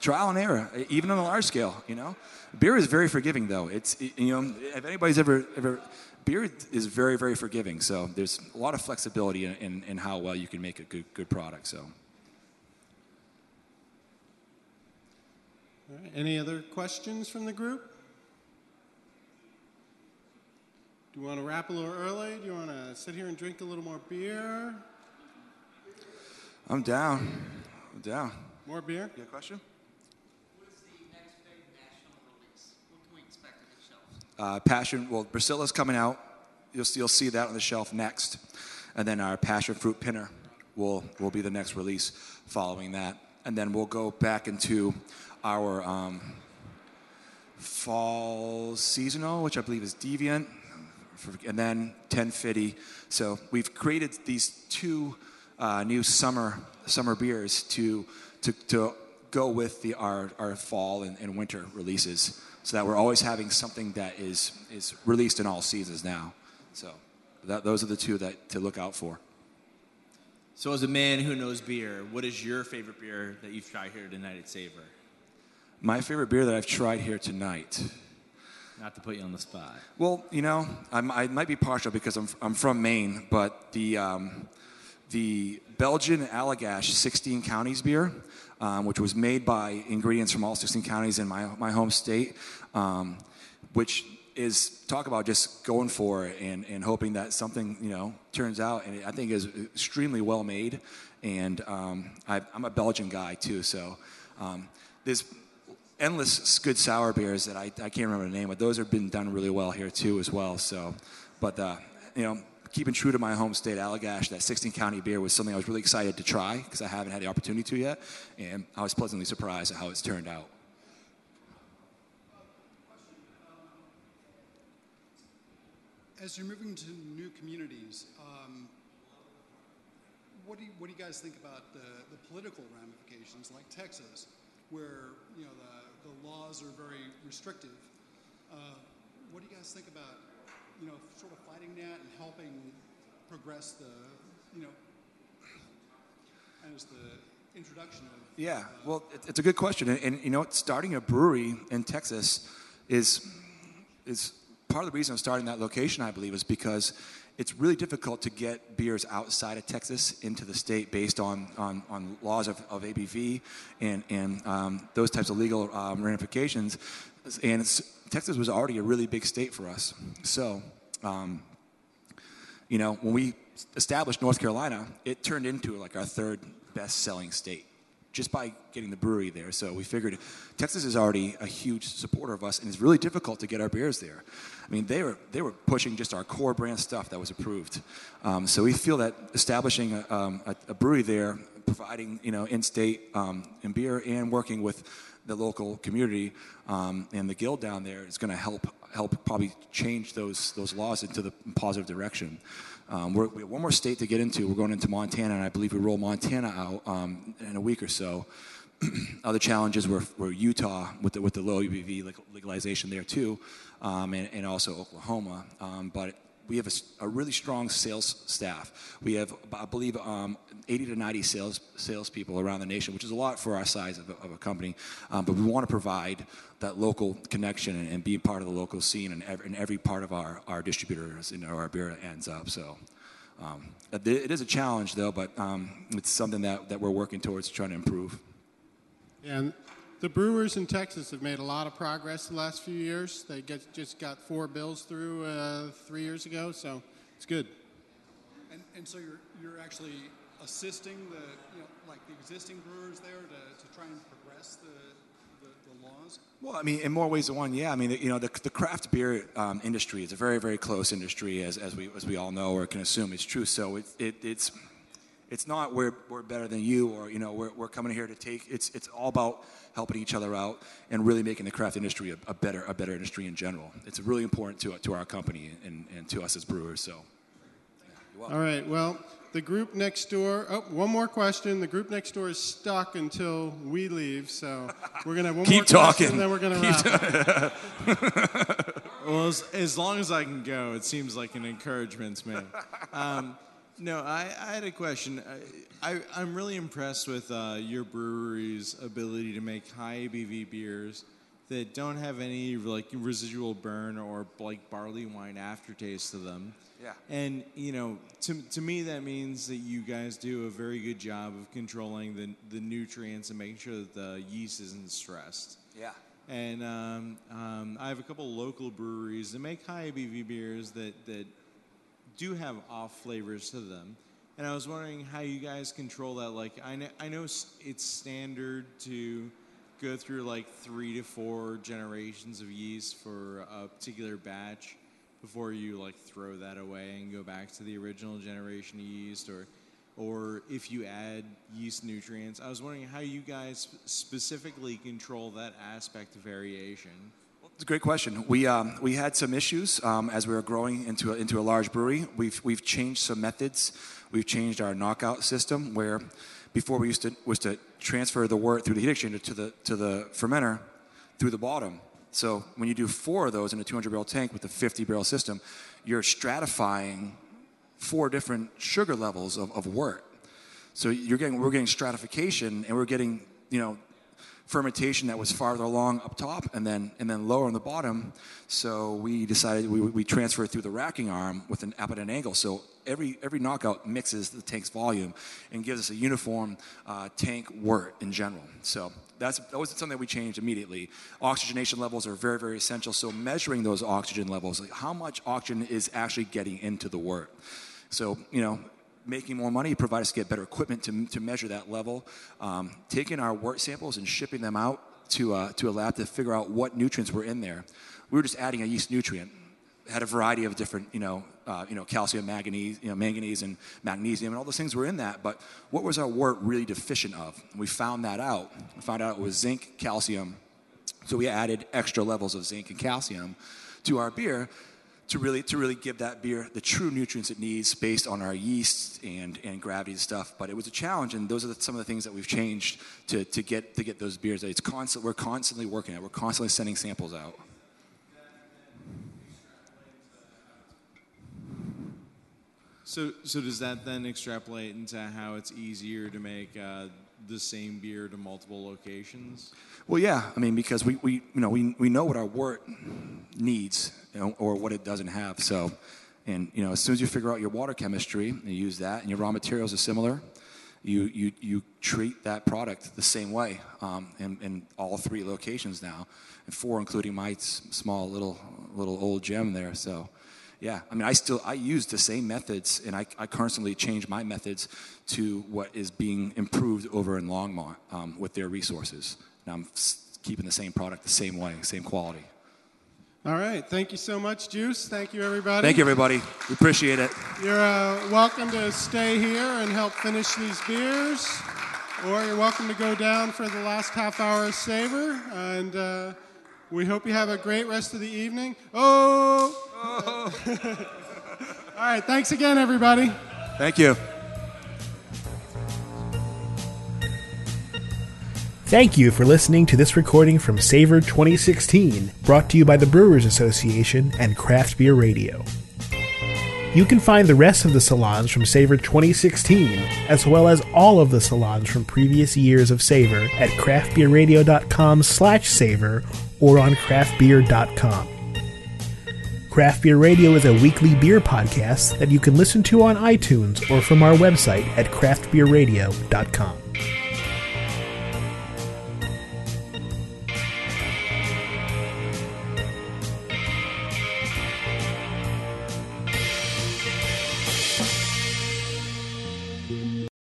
So trial and error, even on a large scale. You know, beer is very forgiving, though. It's you know, if anybody's ever ever, beer is very very forgiving. So there's a lot of flexibility in, in, in how well you can make a good good product. So All right, Any other questions from the group? Do you want to wrap a little early? Do you want to sit here and drink a little more beer? I'm down. I'm down. More beer? You got a question? Uh, passion, well, Basilla's coming out. You'll, you'll see that on the shelf next. And then our passion fruit pinner will, will be the next release following that. And then we'll go back into our um, fall seasonal, which I believe is Deviant, and then 1050. So we've created these two uh, new summer summer beers to to, to go with the our, our fall and, and winter releases, so that we're always having something that is is released in all seasons now. So that, those are the two that to look out for. So, as a man who knows beer, what is your favorite beer that you've tried here tonight at Savor? My favorite beer that I've tried here tonight. Not to put you on the spot. Well, you know, I'm, I might be partial because I'm, I'm from Maine, but the, um, the Belgian Allagash 16 counties beer, um, which was made by ingredients from all 16 counties in my, my home state, um, which is talk about just going for it and, and hoping that something, you know, turns out. And I think is extremely well made. And um, I, I'm a Belgian guy too, so um, there's endless good sour beers that I, I can't remember the name, but those have been done really well here too as well. So, but uh, you know, keeping true to my home state, Allagash, that 16 county beer was something I was really excited to try because I haven't had the opportunity to yet, and I was pleasantly surprised at how it's turned out. As you're moving to new communities, um, what do you, what do you guys think about the, the political ramifications, like Texas, where you know the, the laws are very restrictive? Uh, what do you guys think about you know sort of fighting that and helping progress the you know as the introduction of Yeah, well, it's a good question, and, and you know, starting a brewery in Texas is is part of the reason I'm starting that location. I believe is because it's really difficult to get beers outside of Texas into the state based on on, on laws of, of ABV and and um, those types of legal um, ramifications. And it's, Texas was already a really big state for us, so. Um, you know, when we established North Carolina, it turned into like our third best selling state just by getting the brewery there. So we figured Texas is already a huge supporter of us, and it's really difficult to get our beers there. I mean, they were they were pushing just our core brand stuff that was approved. Um, so we feel that establishing a, um, a, a brewery there, providing you know in-state um, and beer, and working with the local community um, and the guild down there is going to help help probably change those those laws into the positive direction. Um, we're, we have one more state to get into. We're going into Montana, and I believe we roll Montana out um, in a week or so. [CLEARS THROAT] Other challenges were, were Utah with the, with the low ABV legalization there too, um, and, and also Oklahoma. Um, but we have a really strong sales staff. We have, I believe, um, 80 to 90 sales salespeople around the nation, which is a lot for our size of a, of a company. Um, but we want to provide that local connection and, and be part of the local scene in every, in every part of our, our distributors and our beer ends up. So. Um, it it is a challenge, though, but um, it's something that, that we're working towards trying to improve. And the brewers in Texas have made a lot of progress the last few years. They get, just got four bills through uh, three years ago, so it's good. And, and so you're, you're actually assisting the, you know, like the existing brewers there to, to try and progress the, the, the laws? Well, I mean, in more ways than one, yeah. I mean, you know, the, the craft beer um, industry is a very, very close industry, as, as we as we all know or can assume is true. So it, it, it's it's not we're, we're better than you or you know we're, we're coming here to take. It's it's all about helping each other out and really making the craft industry a, a better a better industry in general. It's really important to to our company and, and to us as brewers. So. All right, well, the group next door, oh, one more question. The group next door is stuck until we leave, so [LAUGHS] we're going to have one Keep more question, talking. and then we're going Keep to wrap up. [LAUGHS] well, as, as long as I can go, it seems like an encouragement to me. Um, no, I, I had a question. I, I, I'm really impressed with uh, your brewery's ability to make high ABV beers that don't have any like residual burn or like barley wine aftertaste to them. Yeah. And you know, to, to me, that means that you guys do a very good job of controlling the the nutrients and making sure that the yeast isn't stressed. Yeah. And um, um, I have a couple local breweries that make high ABV beers that, that do have off flavors to them. And I was wondering how you guys control that. Like, I know, I know it's standard to go through like three to four generations of yeast for a particular batch before you like throw that away and go back to the original generation of yeast or or if you add yeast nutrients. I was wondering how you guys specifically control that aspect of variation. It's a great question. We, um, we had some issues um, as we were growing into a, into a large brewery. We've, we've changed some methods. We've changed our knockout system where before we used to was to transfer the wort through the heat exchanger to the, to the fermenter through the bottom. So when you do four of those in a 200 barrel tank with a 50 barrel system, you're stratifying four different sugar levels of, of wort. So you're getting, we're getting stratification and we're getting, you know, fermentation that was farther along up top and then and then lower on the bottom. So we decided we, we transfer through the racking arm with an up at an angle. So every every knockout mixes the tank's volume and gives us a uniform uh, tank wort in general. So that's that was something that we changed immediately. Oxygenation levels are very very essential. So measuring those oxygen levels, like how much oxygen is actually getting into the wort. So you know making more money, provide us to get better equipment to, to measure that level, um, taking our wort samples and shipping them out to, uh, to a lab to figure out what nutrients were in there. We were just adding a yeast nutrient. Had a variety of different, you know, uh, you know, calcium, manganese, you know, manganese, and magnesium, and all those things were in that. But what was our wort really deficient of? We found that out. We found out it was zinc, calcium. So we added extra levels of zinc and calcium to our beer to really to really give that beer the true nutrients it needs based on our yeast and and gravity stuff. But it was a challenge, and those are the, some of the things that we've changed to, to get to get those beers. It's constant. We're constantly working at. We're constantly sending samples out. So, so does that then extrapolate into how it's easier to make uh, the same beer to multiple locations? Well, yeah. I mean, because we, we you know we, we know what our wort needs you know, or what it doesn't have. So, and you know, as soon as you figure out your water chemistry and you use that, and your raw materials are similar, you you you treat that product the same way um, in, in all three locations now, and four, including my small little little old gem there. So. Yeah, I mean, I still I use the same methods, and I, I constantly change my methods to what is being improved over in Longmont um, with their resources. And I'm keeping the same product the same way, same quality. All right. Thank you so much, Juice. Thank you, everybody. Thank you, everybody. We appreciate it. You're uh, welcome to stay here and help finish these beers, or you're welcome to go down for the last half hour of Savor. And uh, we hope you have a great rest of the evening. Oh! [LAUGHS] All right. Thanks again, everybody. Thank you. Thank you for listening to this recording from Savor 2016, brought to you by the Brewers Association and Craft Beer Radio. You can find the rest of the salons from Savor 2016, as well as all of the salons from previous years of Savor at craftbeerradio.com slash savor or on craftbeer.com. Craft Beer Radio is a weekly beer podcast that you can listen to on iTunes or from our website at craftbeerradio.com.